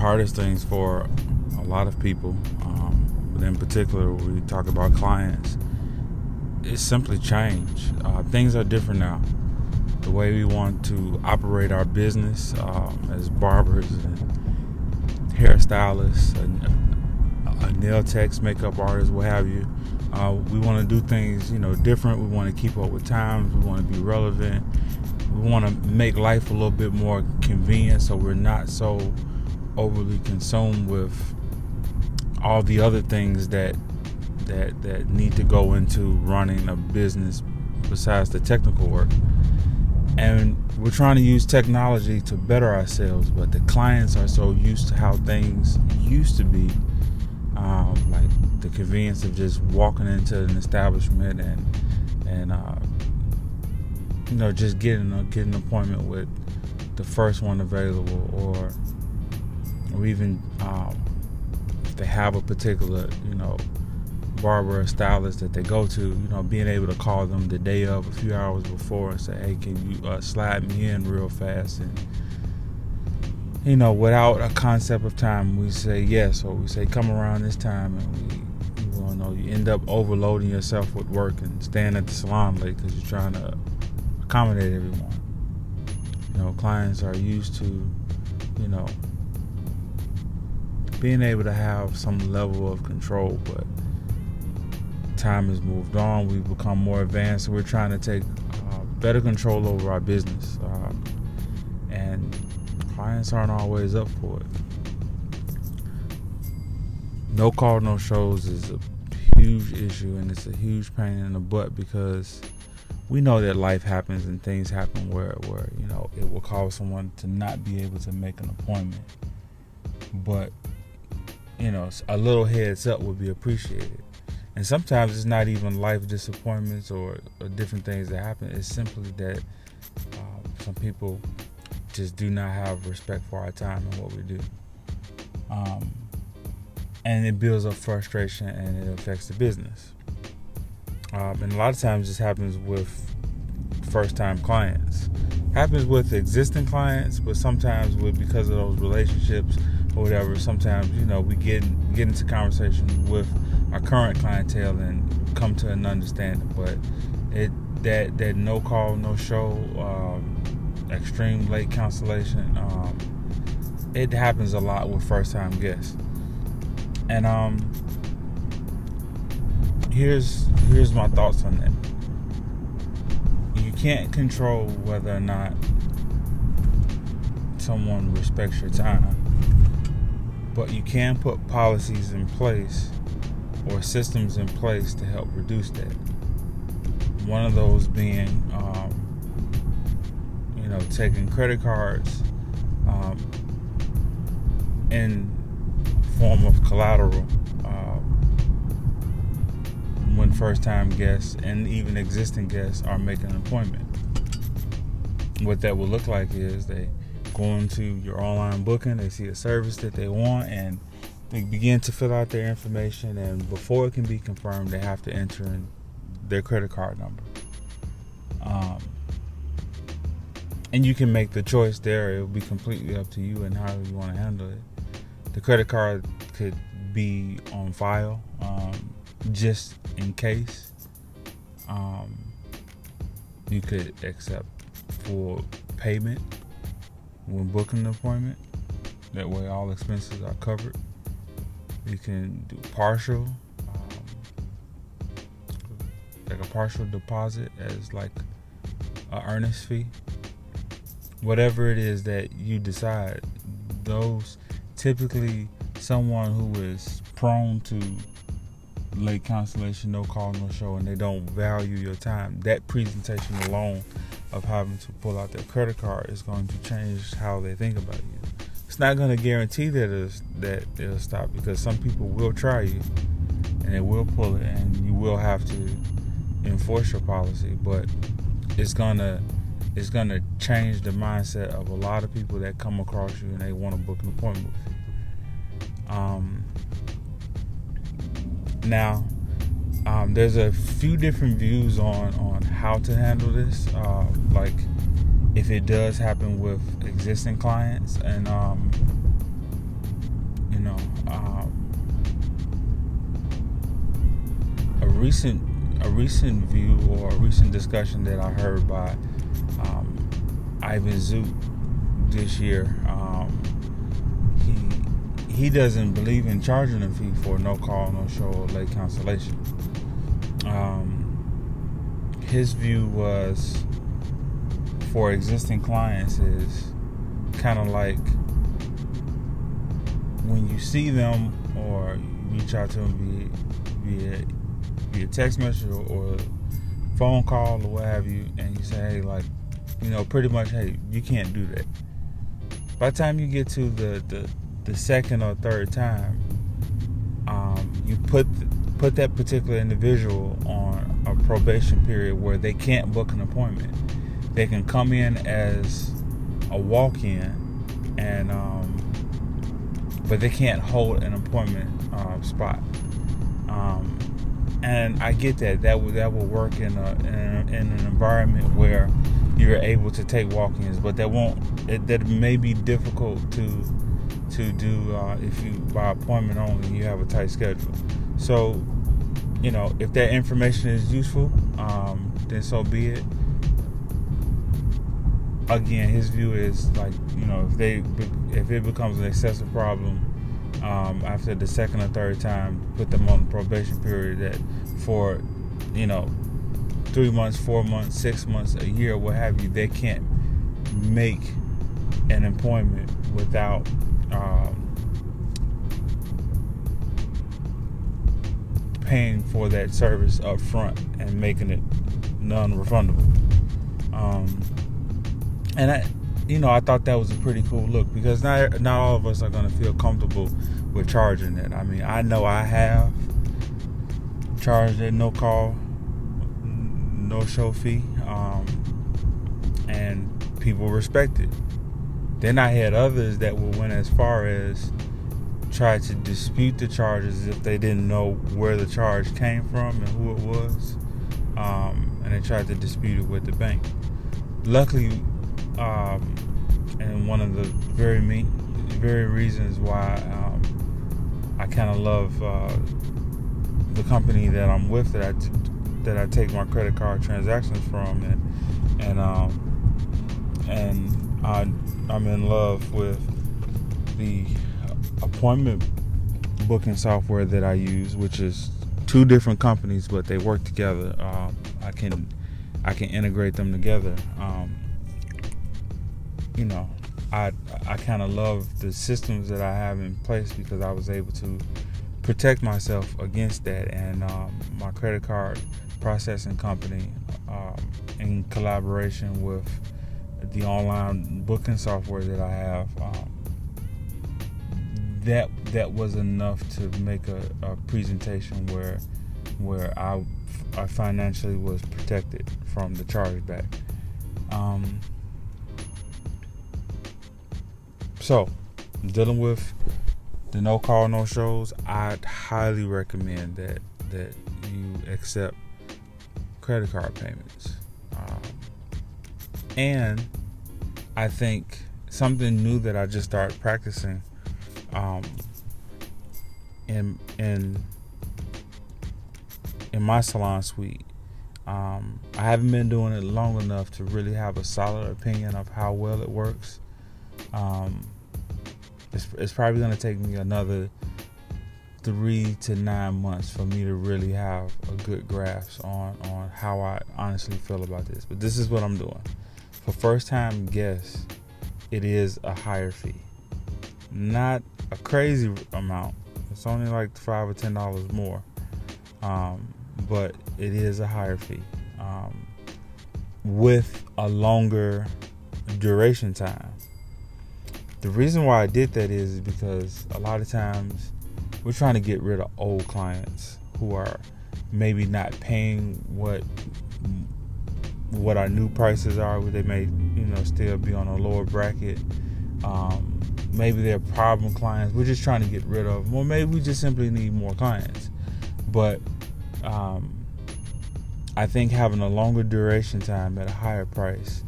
hardest things for a lot of people, um, but in particular, we talk about clients, is simply change. Uh, things are different now. The way we want to operate our business um, as barbers and hairstylists and uh, nail techs, makeup artists, what have you. Uh, we want to do things, you know, different. We want to keep up with times. We want to be relevant. We want to make life a little bit more convenient, so we're not so overly consumed with all the other things that that that need to go into running a business besides the technical work. And we're trying to use technology to better ourselves, but the clients are so used to how things used to be, um, like the convenience of just walking into an establishment and and uh, you know just getting a, getting an appointment with the first one available, or or even um, if they have a particular you know barber or stylist that they go to, you know, being able to call them the day of, a few hours before, and say, "Hey, can you uh, slide me in real fast?" And you know, without a concept of time, we say yes, or we say come around this time, and we, you know, you end up overloading yourself with work and staying at the salon late because you're trying to accommodate everyone. You know, clients are used to, you know, being able to have some level of control, but time has moved on. We've become more advanced. we're trying to take uh, better control over our business. Um, and clients aren't always up for it. No call, no shows is a huge issue, and it's a huge pain in the butt because we know that life happens and things happen where, where you know it will cause someone to not be able to make an appointment. But you know, a little heads up would be appreciated and sometimes it's not even life disappointments or, or different things that happen. It's simply that um, some people just do not have respect for our time and what we do. Um, and it builds up frustration and it affects the business. Um, and a lot of times this happens with first time clients. Happens with existing clients, but sometimes with because of those relationships or whatever, sometimes, you know, we get get into conversation with our current clientele and come to an understanding. But it that that no call, no show, um, extreme late cancellation, um, it happens a lot with first time guests. And um, here's here's my thoughts on that. Can't control whether or not someone respects your time, but you can put policies in place or systems in place to help reduce that. One of those being, um, you know, taking credit cards um, in form of collateral when first-time guests and even existing guests are making an appointment. What that will look like is they go into your online booking, they see a service that they want, and they begin to fill out their information, and before it can be confirmed, they have to enter in their credit card number. Um, and you can make the choice there. It will be completely up to you and how you want to handle it. The credit card could be on file um, just in case. Um, you could accept full payment when booking an appointment. That way, all expenses are covered. You can do partial, um, like a partial deposit as like a earnest fee. Whatever it is that you decide, those typically someone who is prone to late cancellation, no call, no show, and they don't value your time. That presentation alone of having to pull out their credit card is going to change how they think about you it's not going to guarantee that it'll, that it'll stop because some people will try you and they will pull it and you will have to enforce your policy but it's gonna it's gonna change the mindset of a lot of people that come across you and they want to book an appointment with you um, now um, there's a few different views on on how to handle this uh, like if it does happen with existing clients and um, you know, um, a recent a recent view or a recent discussion that I heard by um, Ivan Zoot this year. Um, he he doesn't believe in charging a fee for no call, no show, or late cancellation. Um, his view was for existing clients is kind of like when you see them or you reach out to them via, via via text message or, or phone call or what have you, and you say, hey, like, you know, pretty much, hey, you can't do that. By the time you get to the the, the second or third time, um, you put put that particular individual on a probation period where they can't book an appointment. They can come in as a walk-in, and um, but they can't hold an appointment uh, spot. Um, and I get that that will that will work in a, in, a, in an environment where you're able to take walk-ins, but that won't it, that may be difficult to to do uh, if you by appointment only you have a tight schedule. So you know if that information is useful, um, then so be it. Again, his view is like you know if they if it becomes an excessive problem um, after the second or third time, put them on probation period that for, you know, three months, four months, six months, a year, what have you, they can't make an employment without um, paying for that service up front and making it non-refundable. Um, and I, you know, I thought that was a pretty cool look because not not all of us are going to feel comfortable with charging it. I mean, I know I have charged it no call, no show fee, um, and people respect it. Then I had others that would went as far as try to dispute the charges if they didn't know where the charge came from and who it was, um, and they tried to dispute it with the bank. Luckily, um, and one of the very main, very reasons why um, I kind of love uh, the company that I'm with that I that I take my credit card transactions from, and and um, and I I'm in love with the appointment booking software that I use, which is two different companies, but they work together. Um, I can I can integrate them together. Um, you know, I I kind of love the systems that I have in place because I was able to protect myself against that. And um, my credit card processing company, um, in collaboration with the online booking software that I have, um, that that was enough to make a, a presentation where where I, I financially was protected from the chargeback. Um, so, dealing with the no call no shows, I'd highly recommend that that you accept credit card payments. Um, and I think something new that I just started practicing um, in in in my salon suite. Um, I haven't been doing it long enough to really have a solid opinion of how well it works. Um, it's, it's probably going to take me another three to nine months for me to really have a good grasp on on how I honestly feel about this. But this is what I'm doing. For first time guests, it is a higher fee. Not a crazy amount. It's only like five or ten dollars more. Um, but it is a higher fee. Um, with a longer duration time. The reason why I did that is because a lot of times we're trying to get rid of old clients who are maybe not paying what what our new prices are. They may, you know, still be on a lower bracket. Um, maybe they're problem clients. We're just trying to get rid of them, or maybe we just simply need more clients. But um, I think having a longer duration time at a higher price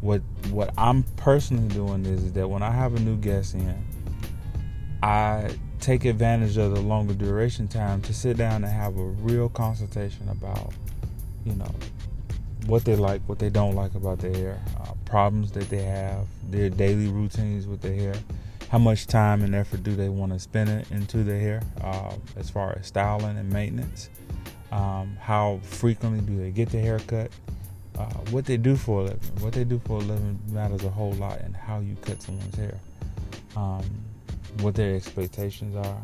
what what I'm personally doing is that when I have a new guest in, I take advantage of the longer duration time to sit down and have a real consultation about, you know, what they like, what they don't like about their hair, uh, problems that they have, their daily routines with their hair, how much time and effort do they want to spend it into their hair uh, as far as styling and maintenance, um, how frequently do they get their haircut, uh, what they do for a living. What they do for a living matters a whole lot in how you cut someone's hair. Um, what their expectations are.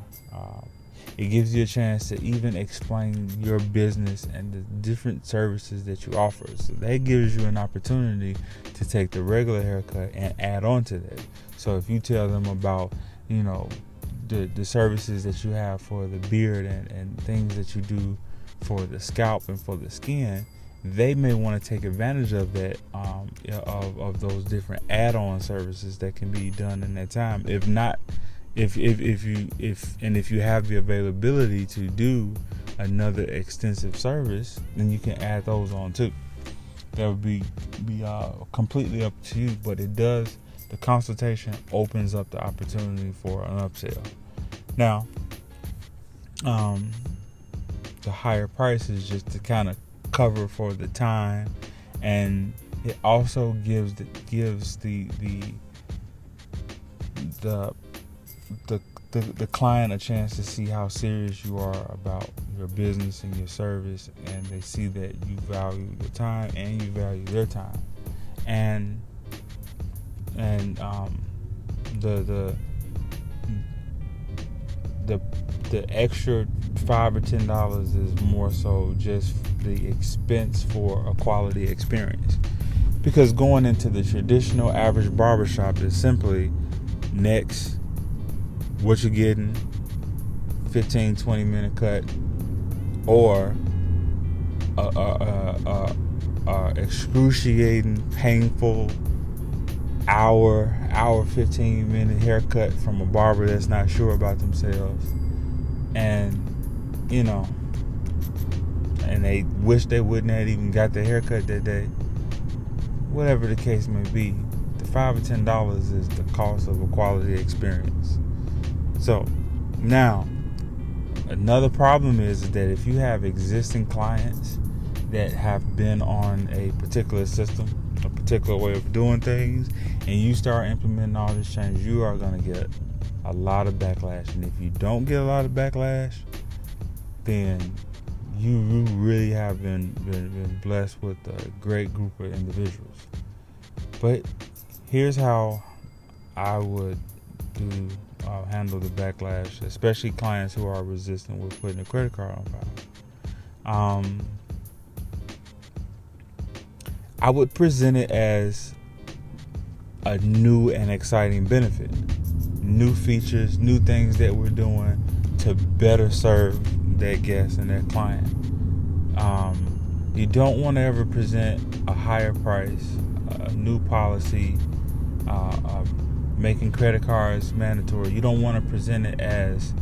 It gives you a chance to even explain your business and the different services that you offer. So that gives you an opportunity to take the regular haircut and add on to that. So if you tell them about, you know, the, the services that you have for the beard and, and things that you do for the scalp and for the skin, they may want to take advantage of that um, of, of those different add-on services that can be done in that time if not if if if you if and if you have the availability to do another extensive service, then you can add those on too. That would be be uh, completely up to you, but it does. The consultation opens up the opportunity for an upsell. Now, um, the higher price is just to kind of cover for the time, and it also gives the gives the the the the, the, the client a chance to see how serious you are about your business and your service, and they see that you value your time and you value their time, and and um, the the the the extra five or ten dollars is more so just the expense for a quality experience. Because going into the traditional average barbershop is simply next what you're getting 15 20 minute cut or a, a, a, a excruciating painful hour hour 15 minute haircut from a barber that's not sure about themselves. And you know and they wish they wouldn't have even got their haircut that day. Whatever the case may be the five or ten dollars is the cost of a quality experience so now, another problem is that if you have existing clients that have been on a particular system, a particular way of doing things, and you start implementing all these changes, you are going to get a lot of backlash. And if you don't get a lot of backlash, then you really have been, been, been blessed with a great group of individuals. But here's how I would do uh, handle the backlash, especially clients who are resistant with putting a credit card on file. Um, I would present it as a new and exciting benefit, new features, new things that we're doing to better serve that guest and that client. Um, you don't want to ever present a higher price, a new policy, uh, making credit cards mandatory. You don't want to present it as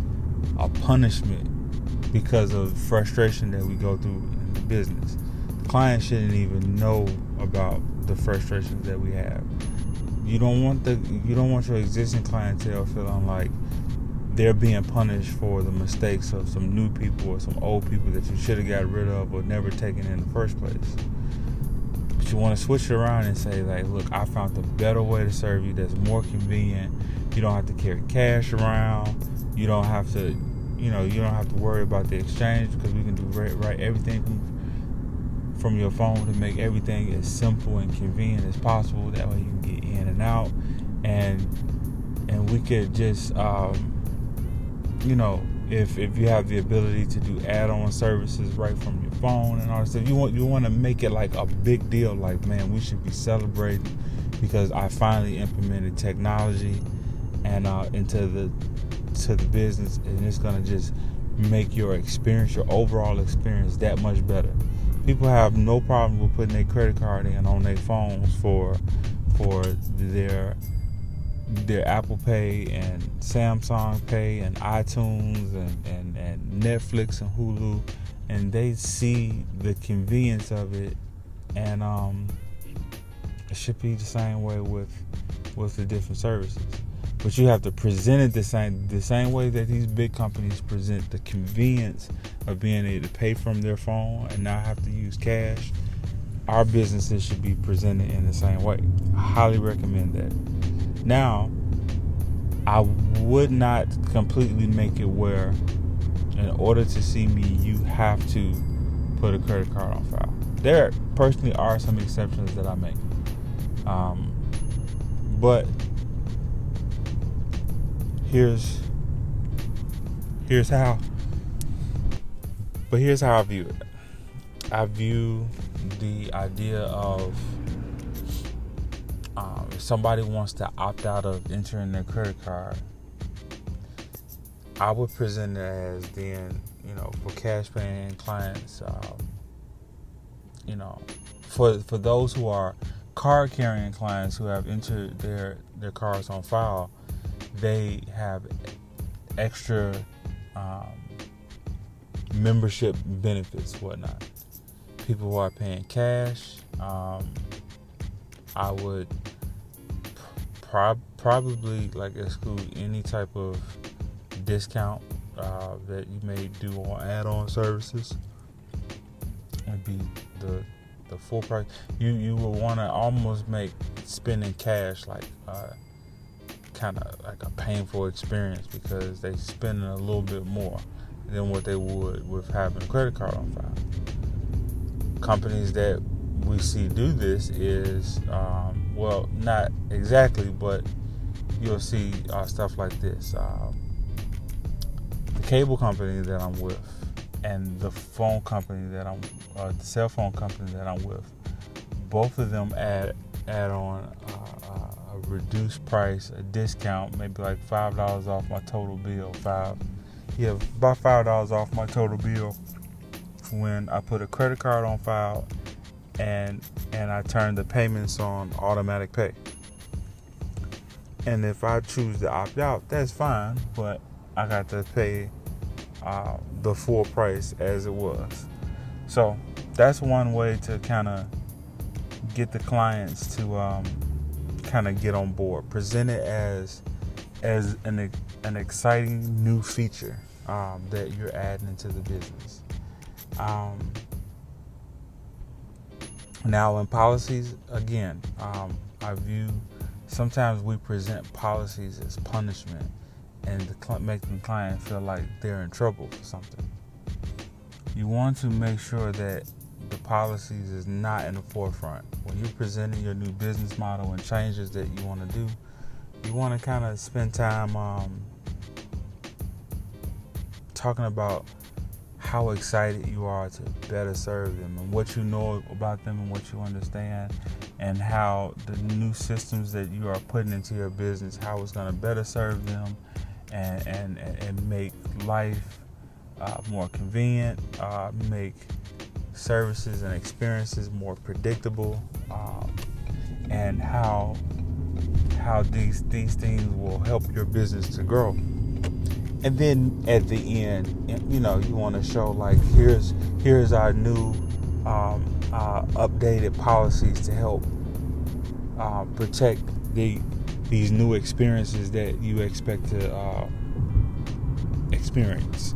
a punishment because of frustration that we go through in the business. The client shouldn't even know about the frustrations that we have. You don't want the you don't want your existing clientele feeling like they're being punished for the mistakes of some new people or some old people that you should have got rid of or never taken in the first place. You want to switch it around and say, like, look, I found a better way to serve you that's more convenient. You don't have to carry cash around. You don't have to, you know, you don't have to worry about the exchange because we can do right, right everything from your phone to make everything as simple and convenient as possible. That way you can get in and out, and and we could just, um, you know, if if you have the ability to do add-on services right from your phone and all that stuff, you want you want to make it like a big deal. Like, man, we should be celebrating because I finally implemented technology and uh, into the to the business, and it's gonna just make your experience, your overall experience, that much better. People have no problem with putting their credit card in on their phones for for their their Apple Pay and Samsung Pay and iTunes and, and, and Netflix and Hulu, and they see the convenience of it, and um, it should be the same way with with the different services. but you have to present it the same the same way that these big companies present the convenience of being able to pay from their phone and not have to use cash. Our businesses should be presented in the same way. I highly recommend that. Now, I would not completely make it where in order to see me you have to put a credit card on file. There personally are some exceptions that I make. Um, but here's here's how but here's how I view it. I view the idea of if somebody wants to opt out of entering their credit card, I would present it as then, you know, for cash paying clients, um, you know, for for those who are card carrying clients who have entered their their cards on file, they have extra um, membership benefits, whatnot. People who are paying cash, um, I would prob- probably like exclude any type of discount uh, that you may do on add-on services. It'd be the the full price. You you would want to almost make spending cash like uh, kind of like a painful experience because they spending a little bit more than what they would with having a credit card on file. Companies that we see do this is um, well, not exactly, but you'll see uh, stuff like this. Um, the cable company that I'm with and the phone company that I'm, uh, the cell phone company that I'm with, both of them add add on uh, a reduced price, a discount, maybe like five dollars off my total bill. Five, yeah, about five dollars off my total bill when I put a credit card on file and and I turn the payments on automatic pay. And if I choose to opt out, that's fine, but I got to pay uh, the full price as it was. So that's one way to kind of get the clients to um, kind of get on board. Present it as as an an exciting new feature um, that you're adding into the business. Um, now, in policies, again, um, I view sometimes we present policies as punishment and to make the client feel like they're in trouble for something. You want to make sure that the policies is not in the forefront. When you're presenting your new business model and changes that you want to do, you want to kind of spend time um, talking about how excited you are to better serve them and what you know about them and what you understand and how the new systems that you are putting into your business how it's going to better serve them and and, and make life uh, more convenient uh, make services and experiences more predictable um, and how how these these things will help your business to grow and then at the end, you know, you want to show like here's here's our new um, uh, updated policies to help uh, protect the these new experiences that you expect to uh, experience.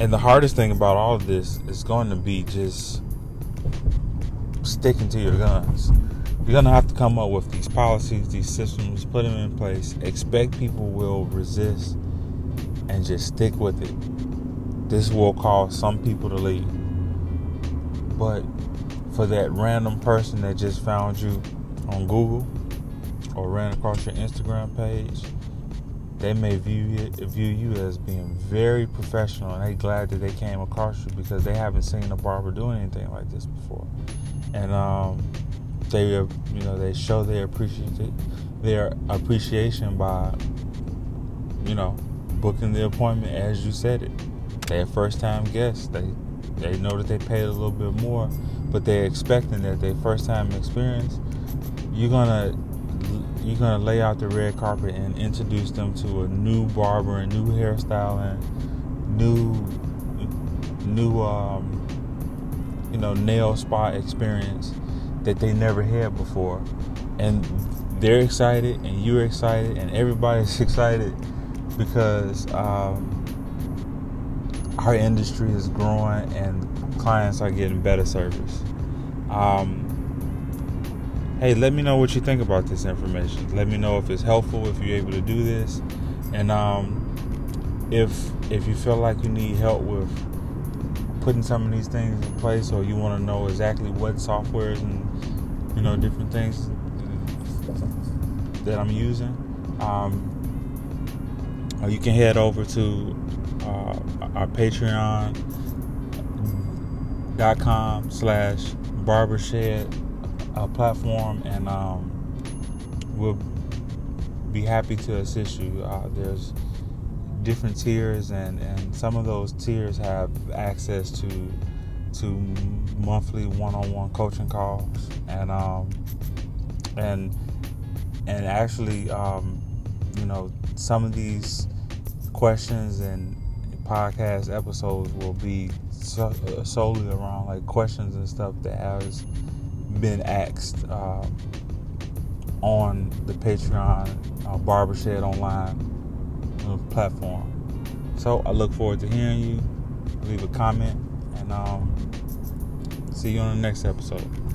And the hardest thing about all of this is going to be just sticking to your guns. You're gonna have to come up with these policies, these systems, put them in place. Expect people will resist and just stick with it. This will cause some people to leave. But for that random person that just found you on Google or ran across your Instagram page, they may view it, view you as being very professional and they glad that they came across you because they haven't seen a barber doing anything like this before. And um, they you know they show their their appreciation by you know booking the appointment as you said it. They're first time guests. They they know that they paid a little bit more, but they're expecting that their first time experience, you're gonna you're gonna lay out the red carpet and introduce them to a new barber and new hairstyle and new new um, you know nail spa experience that they never had before, and they're excited and you're excited and everybody's excited because um, our industry is growing and clients are getting better service. Um, hey, let me know what you think about this information. Let me know if it's helpful, if you're able to do this, and um, if if you feel like you need help with putting some of these things in place, or you want to know exactly what softwares and you know different things that I'm using, um, you can head over to uh, our Patreon.com slash barbershed uh, platform, and um, we'll be happy to assist you. Uh, there's different tiers, and, and some of those tiers have access to to monthly one-on-one coaching calls, and um, and and actually, um, you know, some of these questions and podcast episodes will be so, uh, solely around like questions and stuff that has been asked uh, on the Patreon uh, Barbershed Online uh, platform. So I look forward to hearing you. Leave a comment and um, see you on the next episode.